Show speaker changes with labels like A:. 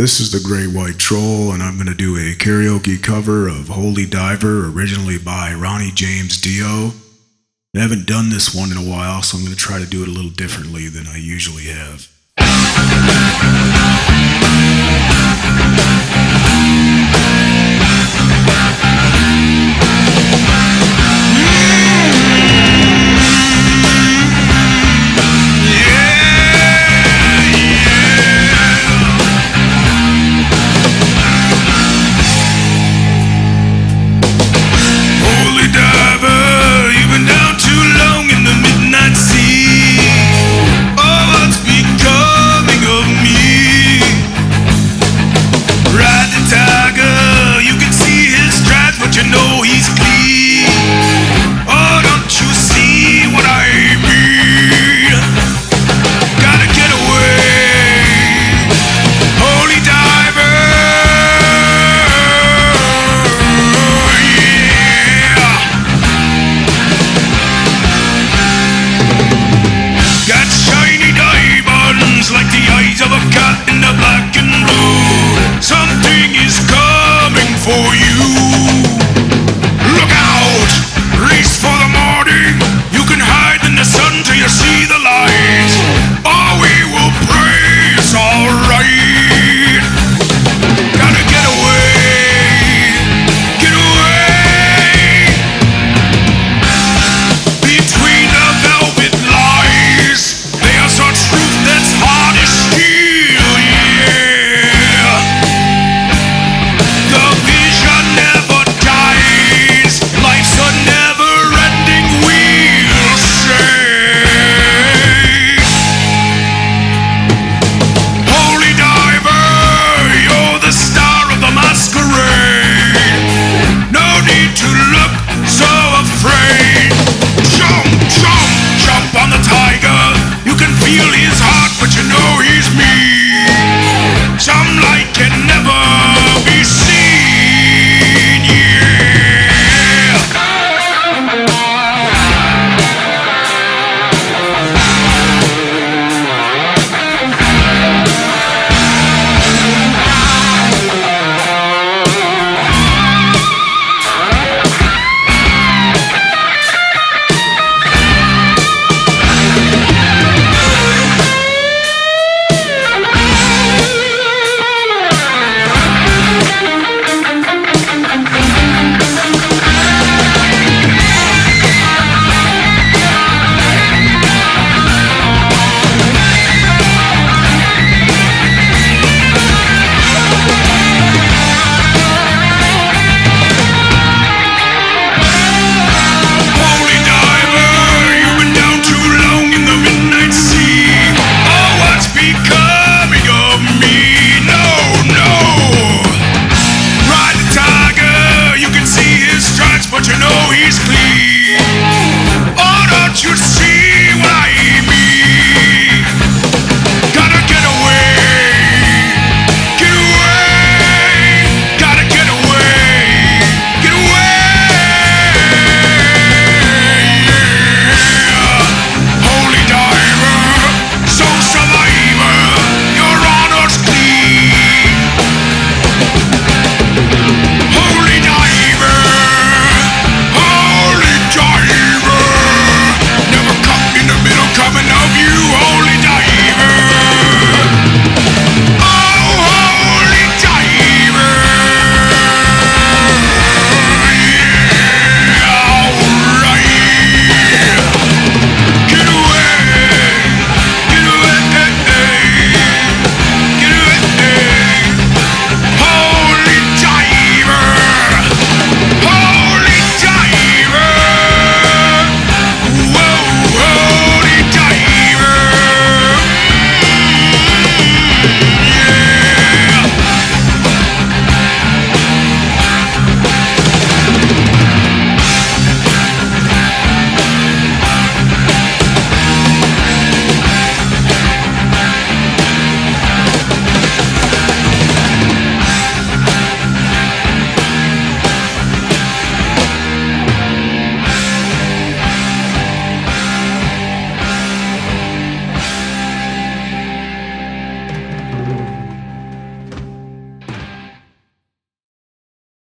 A: This is the gray White Troll, and I'm going to do a karaoke cover of Holy Diver, originally by Ronnie James Dio. I haven't done this one in a while, so I'm going to try to do it a little differently than I usually have.